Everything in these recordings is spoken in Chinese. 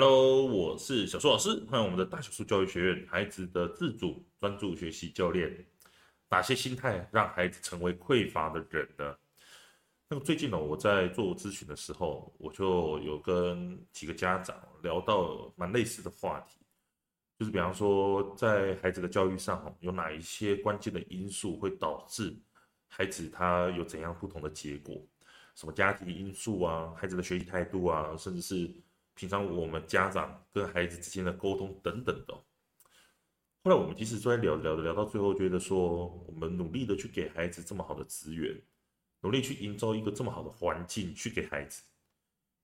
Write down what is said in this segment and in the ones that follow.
Hello，我是小树老师，欢迎我们的大小树教育学院孩子的自主专注学习教练。哪些心态让孩子成为匮乏的人呢？那么最近呢，我在做咨询的时候，我就有跟几个家长聊到蛮类似的话题，就是比方说在孩子的教育上，有哪一些关键的因素会导致孩子他有怎样不同的结果？什么家庭因素啊，孩子的学习态度啊，甚至是。平常我们家长跟孩子之间的沟通等等的，后来我们其实在聊聊聊到最后，觉得说我们努力的去给孩子这么好的资源，努力去营造一个这么好的环境去给孩子，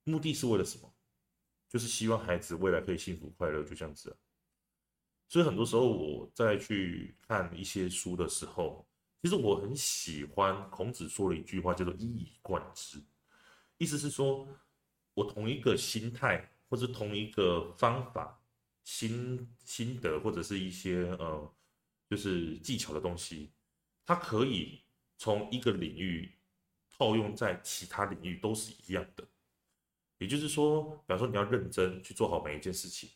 目的是为了什么？就是希望孩子未来可以幸福快乐，就这样子啊。所以很多时候我在去看一些书的时候，其实我很喜欢孔子说了一句话，叫做“一以贯之”，意思是说。我同一个心态，或者同一个方法、心心得，或者是一些呃，就是技巧的东西，它可以从一个领域套用在其他领域，都是一样的。也就是说，比方说你要认真去做好每一件事情，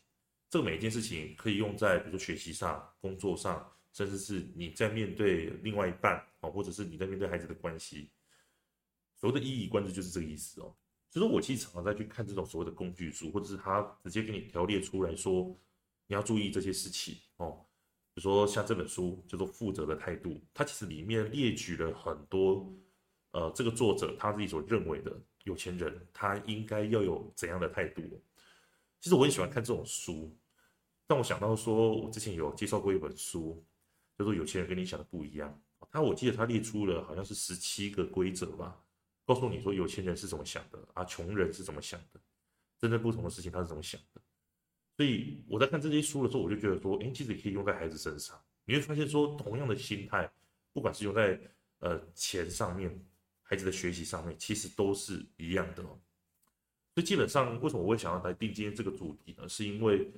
这个每一件事情可以用在比如说学习上、工作上，甚至是你在面对另外一半啊，或者是你在面对孩子的关系，所谓的一以贯之就是这个意思哦。所以说，我其实常常在去看这种所谓的工具书，或者是他直接给你条列出来说，你要注意这些事情哦。比如说像这本书叫做《负责的态度》，它其实里面列举了很多，呃，这个作者他自己所认为的有钱人他应该要有怎样的态度。其实我很喜欢看这种书，但我想到说，我之前有介绍过一本书，叫做《有钱人跟你想的不一样》，他我记得他列出了好像是十七个规则吧。告诉你说，有钱人是怎么想的啊，穷人是怎么想的，真正不同的事情他是怎么想的。所以我在看这些书的时候，我就觉得说，哎，其实也可以用在孩子身上。你会发现说，同样的心态，不管是用在呃钱上面，孩子的学习上面，其实都是一样的。所以基本上，为什么我会想要来定今天这个主题呢？是因为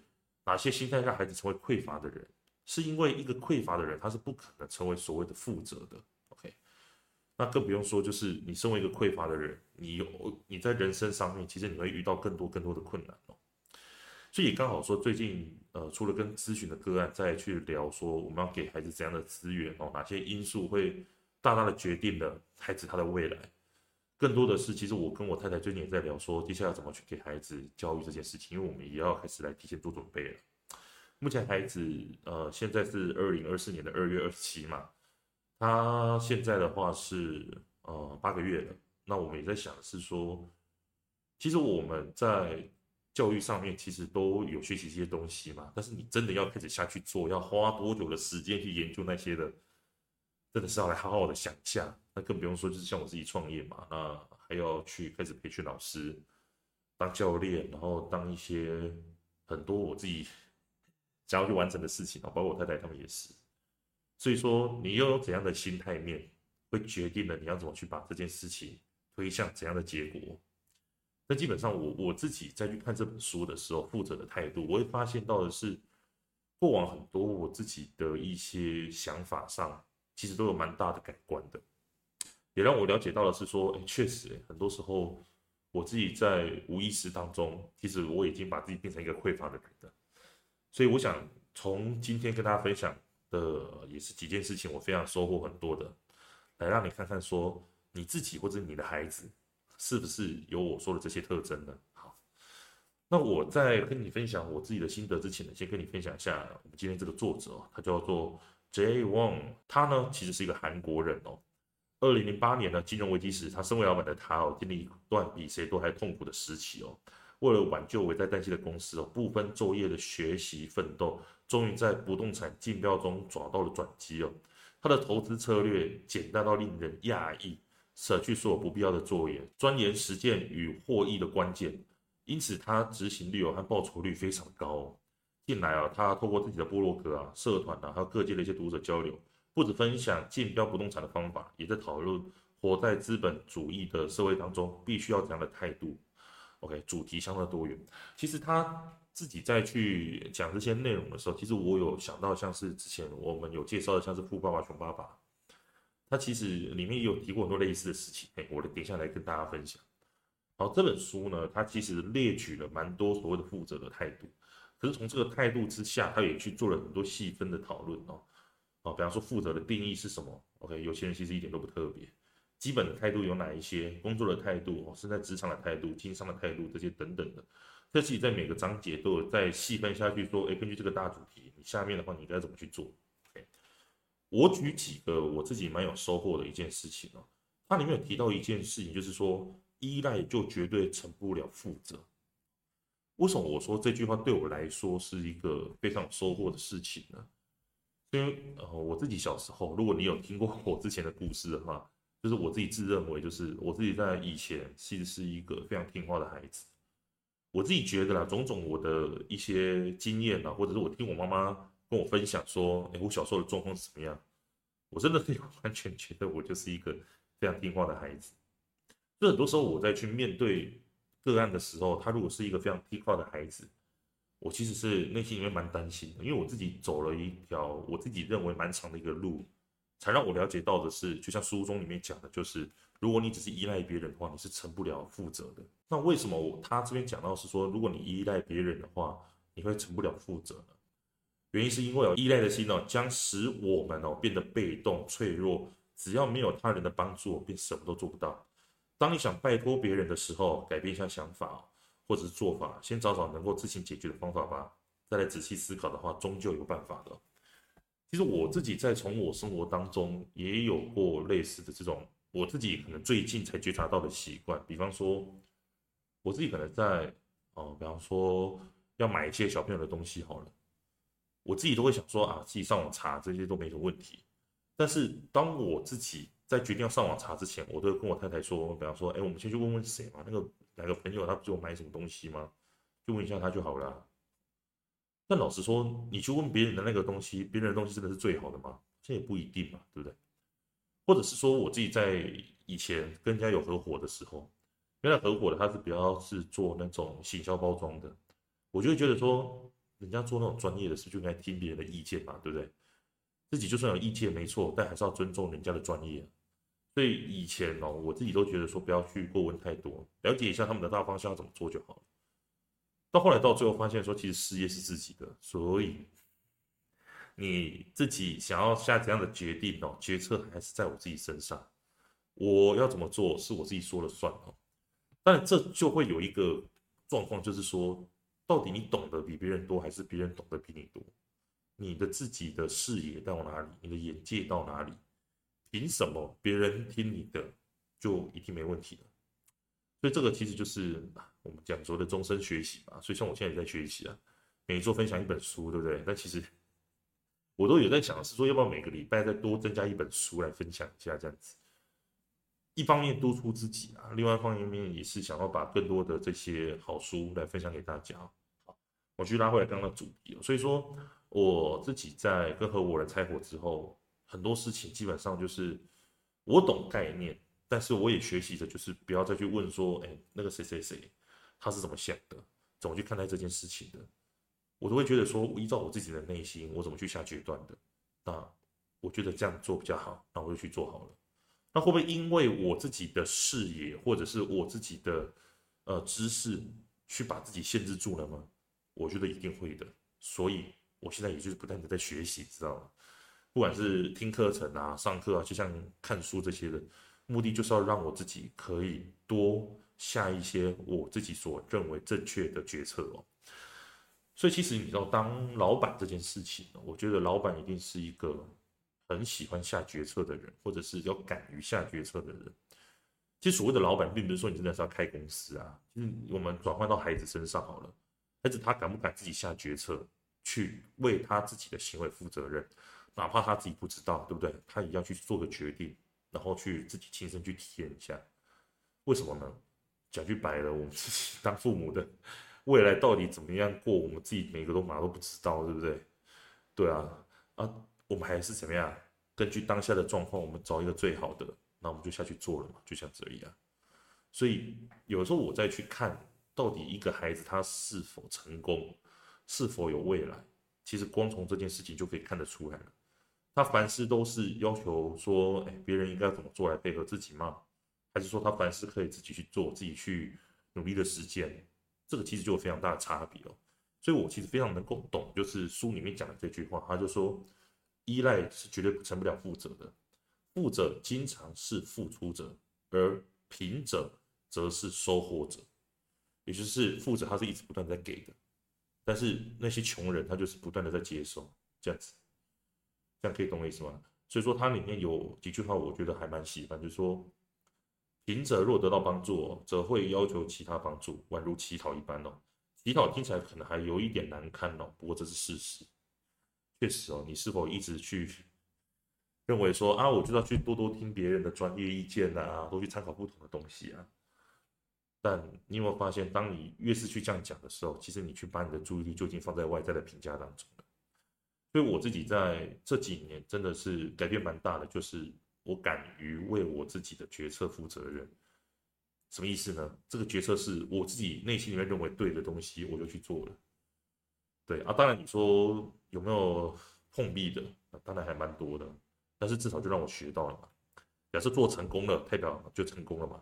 哪些心态让孩子成为匮乏的人？是因为一个匮乏的人，他是不可能成为所谓的负责的。那更不用说，就是你身为一个匮乏的人，你有你在人生上面，其实你会遇到更多更多的困难哦。所以刚好说，最近呃，除了跟咨询的个案再去聊说，我们要给孩子怎样的资源哦，哪些因素会大大的决定了孩子他的未来。更多的是，其实我跟我太太最近也在聊说，接下来怎么去给孩子教育这件事情，因为我们也要开始来提前做准备了。目前孩子呃，现在是二零二四年的二月二十七嘛。他现在的话是呃八个月了，那我们也在想是说，其实我们在教育上面其实都有学习这些东西嘛，但是你真的要开始下去做，要花多久的时间去研究那些的，真的是要来好好的想一下。那更不用说就是像我自己创业嘛，那还要去开始培训老师，当教练，然后当一些很多我自己想要去完成的事情啊，包括我太太他们也是。所以说，你又有怎样的心态面，会决定了你要怎么去把这件事情推向怎样的结果。那基本上我，我自己在去看这本书的时候，负责的态度，我会发现到的是，过往很多我自己的一些想法上，其实都有蛮大的改观的，也让我了解到的是说，哎，确实，很多时候我自己在无意识当中，其实我已经把自己变成一个匮乏的人了。所以，我想从今天跟大家分享。的也是几件事情，我非常收获很多的，来让你看看说你自己或者你的孩子是不是有我说的这些特征呢？好，那我在跟你分享我自己的心得之前呢，先跟你分享一下我们今天这个作者哦，他叫做 Jay Wong 他呢其实是一个韩国人哦。二零零八年呢金融危机时，他身为老板的他哦，经历一段比谁都还痛苦的时期哦。为了挽救危在旦夕的公司哦，不分昼夜的学习奋斗，终于在不动产竞标中找到了转机哦。他的投资策略简单到令人讶异，舍去所有不必要的作业，钻研实践与获益的关键，因此他执行率和报酬率非常高。近来啊，他透过自己的部落格啊、社团啊，还有各界的一些读者交流，不止分享竞标不动产的方法，也在讨论活在资本主义的社会当中，必须要怎样的态度。OK，主题相当多元。其实他自己再去讲这些内容的时候，其实我有想到，像是之前我们有介绍的，像是《富爸爸穷爸爸》，他其实里面也有提过很多类似的事情。哎，我等一下来跟大家分享。好，这本书呢，它其实列举了蛮多所谓的负责的态度，可是从这个态度之下，他也去做了很多细分的讨论哦。哦，比方说负责的定义是什么？OK，有些人其实一点都不特别。基本的态度有哪一些？工作的态度哦，是在职场的态度、经商的态度这些等等的，这其实在每个章节都有再细分下去说，哎，根据这个大主题，你下面的话你应该怎么去做我举几个我自己蛮有收获的一件事情哦，它里面有提到一件事情，就是说依赖就绝对成不了负责。为什么我说这句话对我来说是一个非常有收获的事情呢？因为呃，我自己小时候，如果你有听过我之前的故事的话。就是我自己自认为，就是我自己在以前其实是一个非常听话的孩子。我自己觉得啦，种种我的一些经验啊，或者是我听我妈妈跟我分享说，哎，我小时候的状况是怎么样？我真的是 完全觉得我就是一个非常听话的孩子。就很多时候我在去面对个案的时候，他如果是一个非常听话的孩子，我其实是内心里面蛮担心的，因为我自己走了一条我自己认为蛮长的一个路。才让我了解到的是，就像书中里面讲的，就是如果你只是依赖别人的话，你是成不了负责的。那为什么我他这边讲到是说，如果你依赖别人的话，你会成不了负责呢？原因是因为哦，依赖的心哦，将使我们哦变得被动脆弱。只要没有他人的帮助，便什么都做不到。当你想拜托别人的时候，改变一下想法或者是做法，先找找能够自行解决的方法吧。再来仔细思考的话，终究有办法的。其实我自己在从我生活当中也有过类似的这种，我自己可能最近才觉察到的习惯。比方说，我自己可能在，哦、比方说要买一些小朋友的东西好了，我自己都会想说啊，自己上网查这些都没什么问题。但是当我自己在决定要上网查之前，我都会跟我太太说，比方说，哎，我们先去问问谁嘛，那个哪个朋友他不是有买什么东西吗？就问一下他就好了。但老实说，你去问别人的那个东西，别人的东西真的是最好的吗？这也不一定嘛，对不对？或者是说，我自己在以前跟人家有合伙的时候，原来合伙的他是比较是做那种行销包装的，我就会觉得说，人家做那种专业的事，就应该听别人的意见嘛，对不对？自己就算有意见没错，但还是要尊重人家的专业。所以以前哦，我自己都觉得说，不要去过问太多，了解一下他们的大方向怎么做就好了。到后来到最后发现说，其实事业是自己的，所以你自己想要下怎样的决定哦，决策还是在我自己身上。我要怎么做是我自己说了算哦。但这就会有一个状况，就是说，到底你懂得比别人多，还是别人懂得比你多？你的自己的视野到哪里？你的眼界到哪里？凭什么别人听你的就一定没问题了？所以这个其实就是我们讲说的终身学习嘛。所以像我现在也在学习啊，每周分享一本书，对不对？但其实我都有在想，是说要不要每个礼拜再多增加一本书来分享一下这样子。一方面督促自己啊，另外一方面也是想要把更多的这些好书来分享给大家。我去拉回来刚刚的主题。所以说我自己在跟合伙人拆伙之后，很多事情基本上就是我懂概念。但是我也学习着，就是不要再去问说，哎，那个谁谁谁，他是怎么想的，怎么去看待这件事情的，我都会觉得说，依照我自己的内心，我怎么去下决断的，那我觉得这样做比较好，那我就去做好了。那会不会因为我自己的视野或者是我自己的呃知识，去把自己限制住了吗？我觉得一定会的。所以我现在也就是不断的在学习，知道吗？不管是听课程啊、上课啊，就像看书这些的。目的就是要让我自己可以多下一些我自己所认为正确的决策哦。所以其实你知道，当老板这件事情，我觉得老板一定是一个很喜欢下决策的人，或者是要敢于下决策的人。其实所谓的老板，并不是说你真的是要开公司啊。其实我们转换到孩子身上好了，孩子他敢不敢自己下决策，去为他自己的行为负责任，哪怕他自己不知道，对不对？他也要去做个决定。然后去自己亲身去体验一下，为什么呢？讲句白了，我们自己当父母的，未来到底怎么样过，我们自己每个都马都不知道，对不对？对啊，啊，我们还是怎么样？根据当下的状况，我们找一个最好的，那我们就下去做了嘛，就像这样。所以有时候我再去看，到底一个孩子他是否成功，是否有未来，其实光从这件事情就可以看得出来了。他凡事都是要求说，哎，别人应该怎么做来配合自己吗？还是说他凡事可以自己去做，自己去努力的实践，这个其实就有非常大的差别哦。所以我其实非常能够懂，就是书里面讲的这句话，他就说，依赖是绝对成不了富者的，富者经常是付出者，而贫者则是收获者，也就是富者他是一直不断在给的，但是那些穷人他就是不断的在接收，这样子，这样可以懂我意思吗？所以说它里面有几句话，我觉得还蛮喜欢，就是说，行者若得到帮助，则会要求其他帮助，宛如乞讨一般哦。乞讨听起来可能还有一点难堪哦，不过这是事实。确实哦，你是否一直去认为说啊，我就要去多多听别人的专业意见啊，多去参考不同的东西啊？但你有没有发现，当你越是去这样讲的时候，其实你去把你的注意力就已经放在外在的评价当中了。所以我自己在这几年真的是改变蛮大的，就是我敢于为我自己的决策负责任。什么意思呢？这个决策是我自己内心里面认为对的东西，我就去做了。对啊，当然你说有没有碰壁的？当然还蛮多的，但是至少就让我学到了嘛。假设做成功了，代表就成功了嘛。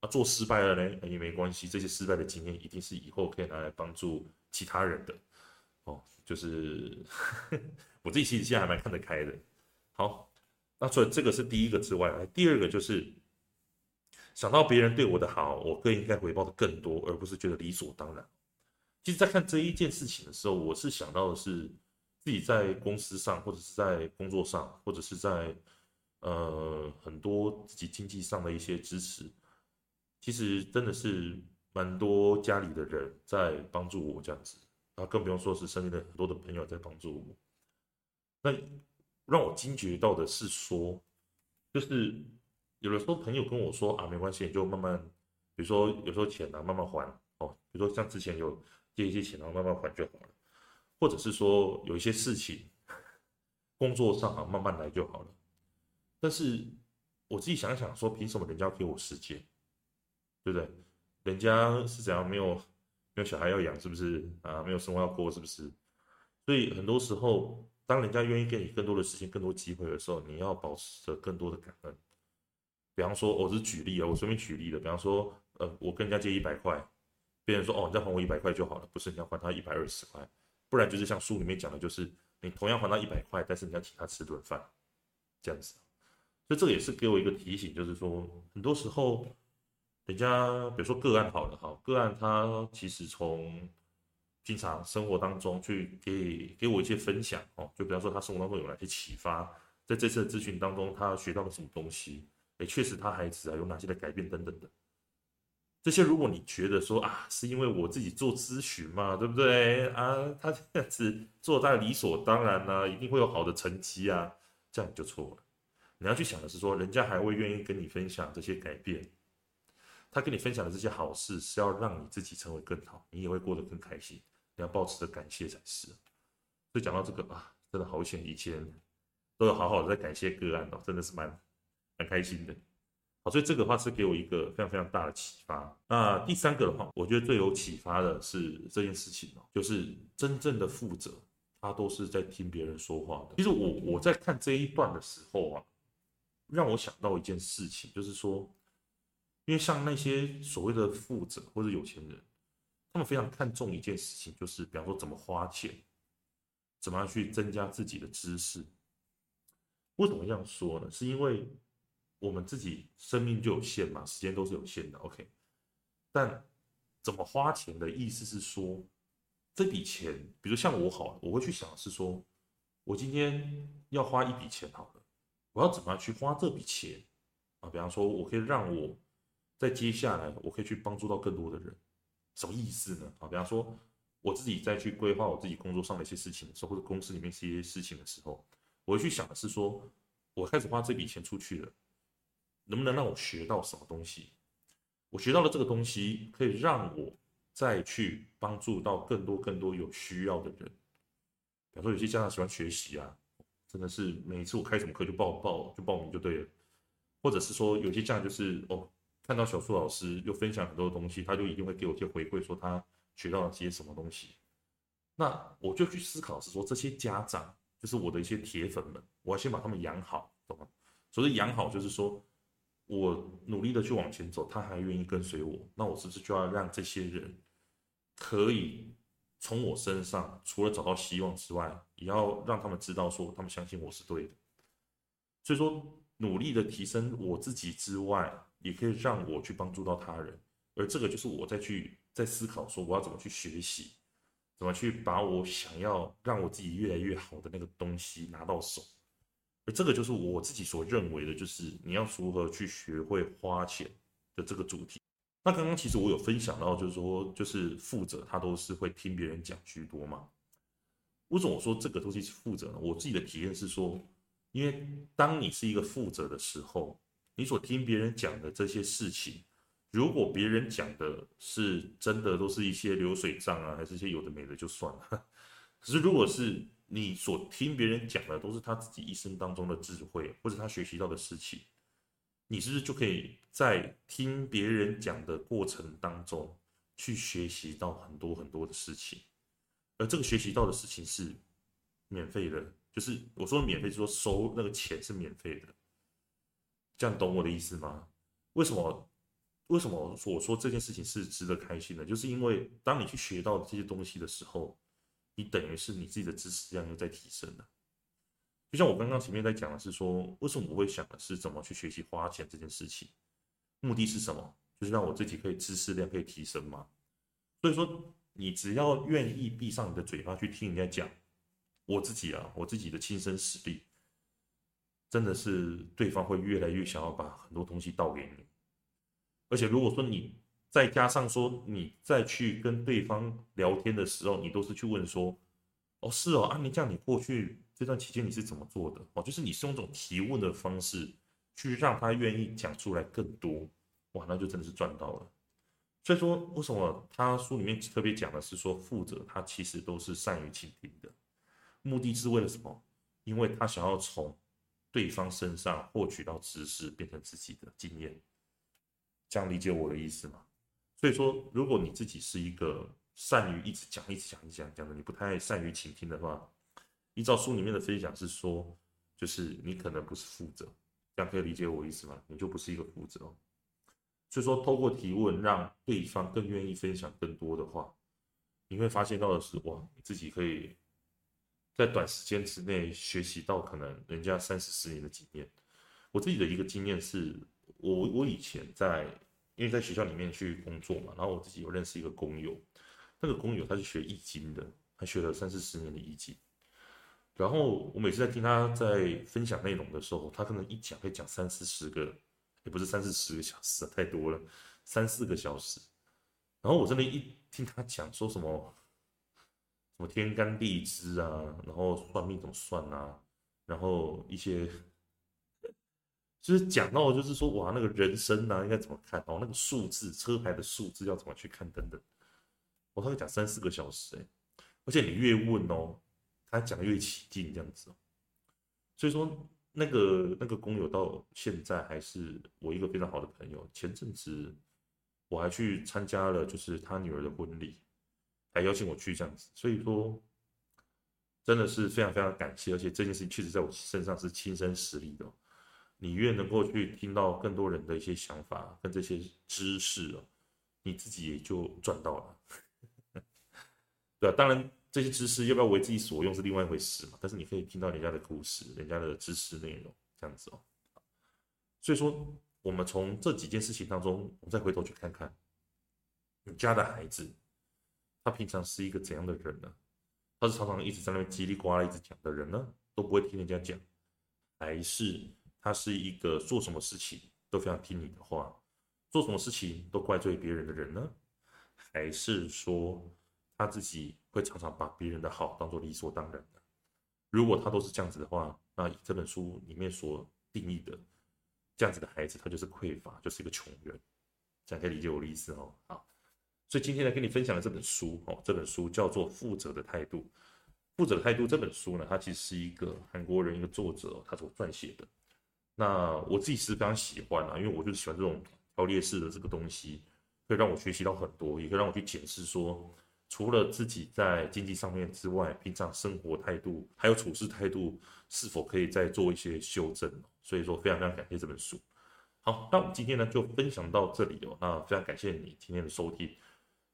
啊，做失败了呢，也没关系，这些失败的经验一定是以后可以拿来帮助其他人的。哦，就是 我自己其实现在还蛮看得开的。好，那除了这个是第一个之外，第二个就是。想到别人对我的好，我更应该回报的更多，而不是觉得理所当然。其实，在看这一件事情的时候，我是想到的是自己在公司上，或者是在工作上，或者是在呃很多自己经济上的一些支持。其实真的是蛮多家里的人在帮助我这样子，然后更不用说是身边的很多的朋友在帮助我。那让我惊觉到的是说，就是。有的时候朋友跟我说啊，没关系，你就慢慢，比如说有时候钱啊，慢慢还哦。比如说像之前有借一些钱，然后慢慢还就好了。或者是说有一些事情，工作上啊，慢慢来就好了。但是我自己想想说，凭什么人家给我时间？对不对？人家是怎样没有没有小孩要养，是不是啊？没有生活要过，是不是？所以很多时候，当人家愿意给你更多的时间、更多机会的时候，你要保持着更多的感恩。比方说，我是举例啊，我随便举例的。比方说，呃，我跟人家借一百块，别人说，哦，你再还我一百块就好了，不是你要还他一百二十块，不然就是像书里面讲的，就是你同样还他一百块，但是你要请他吃顿饭，这样子。所以这个也是给我一个提醒，就是说，很多时候，人家比如说个案好了哈，个案他其实从平常生活当中去给给我一些分享哦，就比方说他生活当中有哪些启发，在这次的咨询当中他学到了什么东西。哎，确实，他孩子啊有哪些的改变等等的，这些如果你觉得说啊，是因为我自己做咨询嘛，对不对啊？他这样子做在理所当然呢、一定会有好的成绩啊，这样你就错了。你要去想的是说，人家还会愿意跟你分享这些改变，他跟你分享的这些好事是要让你自己成为更好，你也会过得更开心。要抱持着感谢才是。所以讲到这个啊，真的好险，以前都有好好的在感谢个案哦，真的是蛮。蛮开心的，好，所以这个话是给我一个非常非常大的启发。那第三个的话，我觉得最有启发的是这件事情哦，就是真正的富者，他都是在听别人说话的。其实我我在看这一段的时候啊，让我想到一件事情，就是说，因为像那些所谓的富者或者有钱人，他们非常看重一件事情，就是比方说怎么花钱，怎么样去增加自己的知识。为什么这样说呢？是因为我们自己生命就有限嘛，时间都是有限的，OK。但怎么花钱的意思是说，这笔钱，比如像我好，我会去想是说，我今天要花一笔钱好了，我要怎么样去花这笔钱啊？比方说，我可以让我在接下来，我可以去帮助到更多的人，什么意思呢？啊，比方说，我自己再去规划我自己工作上的一些事情的时候，或者公司里面一些事情的时候，我会去想的是说，我开始花这笔钱出去了。能不能让我学到什么东西？我学到了这个东西，可以让我再去帮助到更多更多有需要的人。比方说，有些家长喜欢学习啊，真的是每次我开什么课就报报就报名就对了。或者是说，有些家长就是哦，看到小树老师又分享很多东西，他就一定会给我一些回馈，说他学到了些什么东西。那我就去思考是说，这些家长就是我的一些铁粉们，我要先把他们养好，懂吗？所谓养好就是说。我努力的去往前走，他还愿意跟随我，那我是不是就要让这些人可以从我身上除了找到希望之外，也要让他们知道说他们相信我是对的。所以说，努力的提升我自己之外，也可以让我去帮助到他人，而这个就是我在去在思考说我要怎么去学习，怎么去把我想要让我自己越来越好的那个东西拿到手。而这个就是我自己所认为的，就是你要如何去学会花钱的这个主题。那刚刚其实我有分享到，就是说，就是富者他都是会听别人讲居多嘛。为什么我说这个东西是富者呢？我自己的体验是说，因为当你是一个富者的时候，你所听别人讲的这些事情，如果别人讲的是真的，都是一些流水账啊，还是一些有的没的就算了。可是如果是你所听别人讲的都是他自己一生当中的智慧，或者他学习到的事情，你是不是就可以在听别人讲的过程当中去学习到很多很多的事情？而这个学习到的事情是免费的，就是我说免费，是说收那个钱是免费的。这样懂我的意思吗？为什么？为什么我说这件事情是值得开心的？就是因为当你去学到这些东西的时候。你等于是你自己的知识量又在提升了，就像我刚刚前面在讲的是说，为什么我会想的是怎么去学习花钱这件事情，目的是什么？就是让我自己可以知识量可以提升嘛。所以说，你只要愿意闭上你的嘴巴去听人家讲，我自己啊，我自己的亲身实力，真的是对方会越来越想要把很多东西倒给你，而且如果说你。再加上说，你再去跟对方聊天的时候，你都是去问说，哦，是哦，啊，你这样，你过去这段期间你是怎么做的？哦，就是你是用这种提问的方式去让他愿意讲出来更多，哇，那就真的是赚到了。所以说，为什么他书里面特别讲的是说，富者他其实都是善于倾听的，目的是为了什么？因为他想要从对方身上获取到知识，变成自己的经验。这样理解我的意思吗？所以说，如果你自己是一个善于一直讲、一直讲、一直讲讲的，你不太善于倾听的话，依照书里面的分享是说，就是你可能不是负责，这样可以理解我意思吗？你就不是一个负责。所以说，透过提问让对方更愿意分享更多的话，你会发现到的是，哇，你自己可以在短时间之内学习到可能人家三四十年的经验。我自己的一个经验是，我我以前在。因为在学校里面去工作嘛，然后我自己有认识一个工友，那个工友他是学易经的，他学了三四十年的易经。然后我每次在听他在分享内容的时候，他可能一讲可以讲三四十个，也不是三四十个小时，太多了，三四个小时。然后我真的，一听他讲说什么什么天干地支啊，然后算命怎么算啊，然后一些。就是讲到，就是说，哇，那个人生呢、啊，应该怎么看？哦，那个数字，车牌的数字要怎么去看？等等，我他会讲三四个小时，哎，而且你越问哦，他讲越起劲，这样子。所以说，那个那个工友到现在还是我一个非常好的朋友。前阵子我还去参加了，就是他女儿的婚礼，还邀请我去这样子。所以说，真的是非常非常感谢，而且这件事情确实在我身上是亲身实力的。你越能够去听到更多人的一些想法跟这些知识哦，你自己也就赚到了，对啊，当然这些知识要不要为自己所用是另外一回事嘛。但是你可以听到人家的故事、人家的知识内容这样子哦。所以说，我们从这几件事情当中，我们再回头去看看，你家的孩子，他平常是一个怎样的人呢？他是常常一直在那边叽里呱啦一直讲的人呢，都不会听人家讲，还是？他是一个做什么事情都非常听你的话，做什么事情都怪罪别人的人呢？还是说他自己会常常把别人的好当做理所当然的？如果他都是这样子的话，那这本书里面所定义的这样子的孩子，他就是匮乏，就是一个穷人。这样可以理解我的意思哦。好，所以今天来跟你分享的这本书哦，这本书叫做《负责的态度》。《负责的态度》这本书呢，它其实是一个韩国人一个作者他所撰写的。那我自己是非常喜欢啊，因为我就是喜欢这种条列式的这个东西，会让我学习到很多，也可以让我去检视说，除了自己在经济上面之外，平常生活态度还有处事态度是否可以再做一些修正。所以说，非常非常感谢这本书。好，那我们今天呢就分享到这里哦。那非常感谢你今天的收听。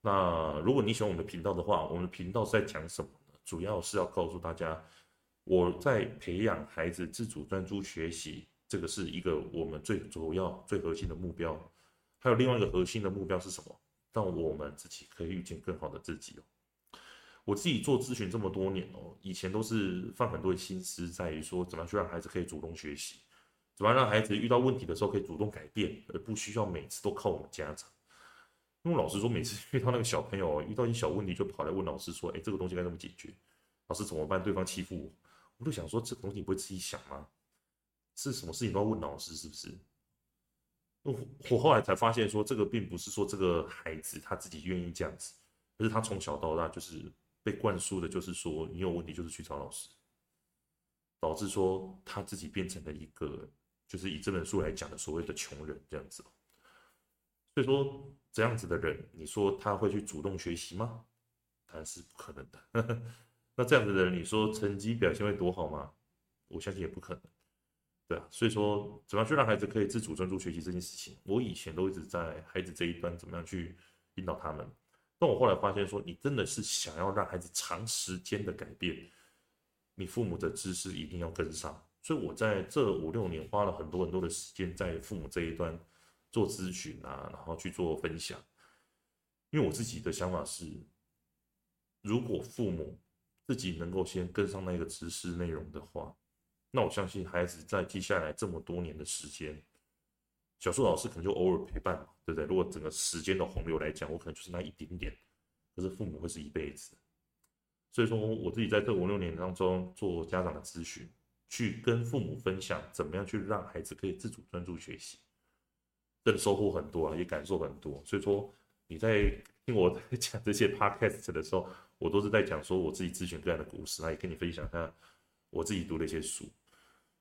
那如果你喜欢我们的频道的话，我们的频道是在讲什么呢？主要是要告诉大家，我在培养孩子自主专注学习，这个是一个我们最主要、最核心的目标。还有另外一个核心的目标是什么？让我们自己可以遇见更好的自己哦。我自己做咨询这么多年哦，以前都是放很多心思在于说，怎么样去让孩子可以主动学习，怎么样让孩子遇到问题的时候可以主动改变，而不需要每次都靠我们家长。因为老师说，每次 遇到那个小朋友遇到一些小问题，就跑来问老师说：“哎，这个东西该怎么解决？”老师怎么办？对方欺负我，我就想说，这个东西你不会自己想吗？是什么事情都要问老师，是不是？我我后来才发现说，这个并不是说这个孩子他自己愿意这样子，而是他从小到大就是。被灌输的就是说，你有问题就是去找老师，导致说他自己变成了一个，就是以这本书来讲的所谓的穷人这样子。所以说这样子的人，你说他会去主动学习吗？当然是不可能的。那这样子的人，你说成绩表现会多好吗？我相信也不可能。对啊，所以说怎么样去让孩子可以自主专注学习这件事情，我以前都一直在孩子这一端怎么样去引导他们。但我后来发现，说你真的是想要让孩子长时间的改变，你父母的知识一定要跟上。所以我在这五六年花了很多很多的时间在父母这一端做咨询啊，然后去做分享。因为我自己的想法是，如果父母自己能够先跟上那个知识内容的话，那我相信孩子在接下来这么多年的时间。小树老师可能就偶尔陪伴嘛，对不对？如果整个时间的洪流来讲，我可能就是那一点点，可是父母会是一辈子。所以说，我自己在这五六年当中做家长的咨询，去跟父母分享怎么样去让孩子可以自主专注学习，真的收获很多啊，也感受很多。所以说，你在听我在讲这些 podcast 的时候，我都是在讲说我自己咨询个案的故事，那也跟你分享一下我自己读的一些书。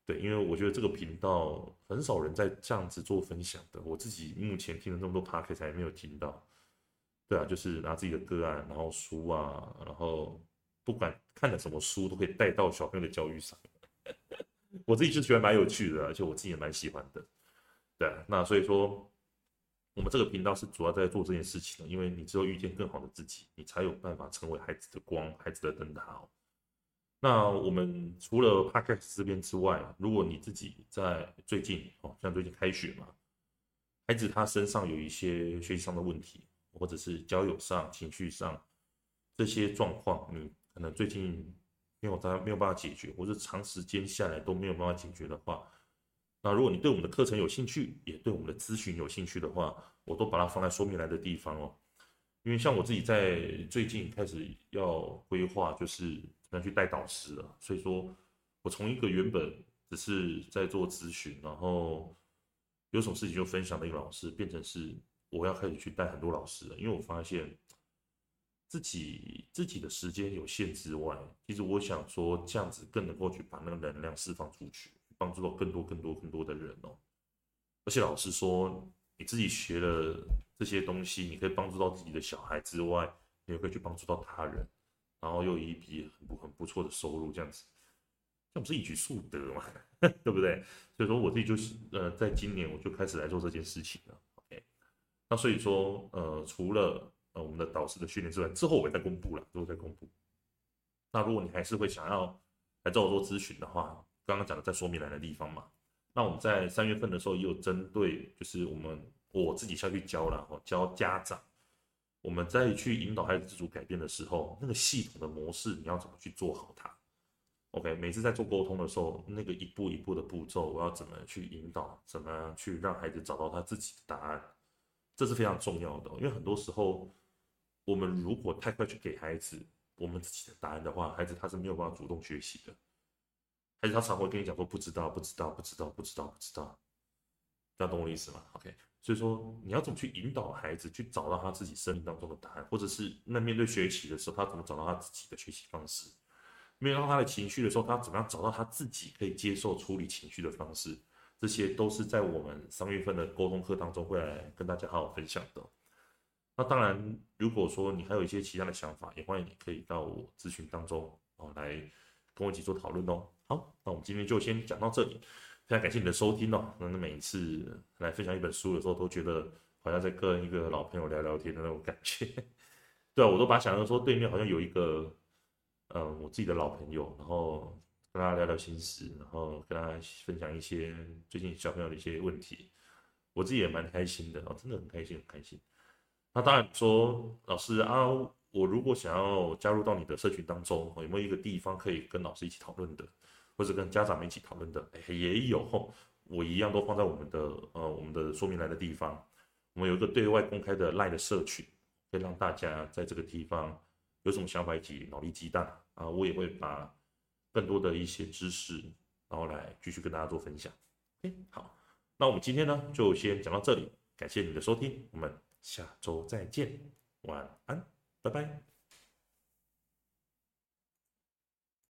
对，因为我觉得这个频道很少人在这样子做分享的。我自己目前听了这么多 podcast 还没有听到。对啊，就是拿自己的个案，然后书啊，然后不管看了什么书，都可以带到小朋友的教育上。我自己就觉得蛮有趣的，而且我自己也蛮喜欢的。对，那所以说，我们这个频道是主要在做这件事情的，因为你只有遇见更好的自己，你才有办法成为孩子的光，孩子的灯塔哦。那我们除了 Podcast 这边之外，如果你自己在最近哦，像最近开学嘛，孩子他身上有一些学习上的问题，或者是交友上、情绪上这些状况，你可能最近没有他没有办法解决，或者长时间下来都没有办法解决的话，那如果你对我们的课程有兴趣，也对我们的咨询有兴趣的话，我都把它放在说明栏的地方哦。因为像我自己在最近开始要规划，就是。去带导师了，所以说，我从一个原本只是在做咨询，然后有什么事情就分享的一个老师，变成是我要开始去带很多老师了。因为我发现自己自己的时间有限之外，其实我想说这样子更能够去把那个能量释放出去，帮助到更多更多更多的人哦。而且老师说，你自己学了这些东西，你可以帮助到自己的小孩之外，你也可以去帮助到他人。然后又一笔很不很不错的收入，这样子，这不是一举数得嘛，对不对？所以说我自己就是呃，在今年我就开始来做这件事情了。OK，那所以说呃，除了呃我们的导师的训练之外，之后我也在公布了，之后再公布。那如果你还是会想要来找我做咨询的话，刚刚讲的在说明栏的地方嘛，那我们在三月份的时候也有针对，就是我们我自己下去教了，我教家长。我们再去引导孩子自主改变的时候，那个系统的模式你要怎么去做好它？OK，每次在做沟通的时候，那个一步一步的步骤，我要怎么去引导，怎么去让孩子找到他自己的答案，这是非常重要的。因为很多时候，我们如果太快去给孩子我们自己的答案的话，孩子他是没有办法主动学习的。孩子他常会跟你讲说不知道，不知道，不知道，不知道，不知道，这样懂我的意思吗？OK。所以说，你要怎么去引导孩子去找到他自己生命当中的答案，或者是那面对学习的时候，他怎么找到他自己的学习方式？面对他的情绪的时候，他怎么样找到他自己可以接受处理情绪的方式？这些都是在我们三月份的沟通课当中会来跟大家好好分享的。那当然，如果说你还有一些其他的想法，也欢迎你可以到我咨询当中哦来跟我一起做讨论哦。好，那我们今天就先讲到这里。非常感谢你的收听哦。那每次来分享一本书的时候，都觉得好像在跟一个老朋友聊聊天的那种感觉。对啊，我都把想象说对面好像有一个，嗯，我自己的老朋友，然后跟他聊聊心事，然后跟他分享一些最近小朋友的一些问题，我自己也蛮开心的哦，真的很开心，很开心。那当然说，老师啊，我如果想要加入到你的社群当中，有没有一个地方可以跟老师一起讨论的，或者跟家长们一起讨论的？哎，也有，我一样都放在我们的呃我们的说明栏的地方。我们有一个对外公开的 LINE 的社群，可以让大家在这个地方有什么想法一起脑力激荡啊，我也会把更多的一些知识，然后来继续跟大家做分享。哎，好，那我们今天呢就先讲到这里，感谢你的收听，我们。下周再见，晚安，拜拜。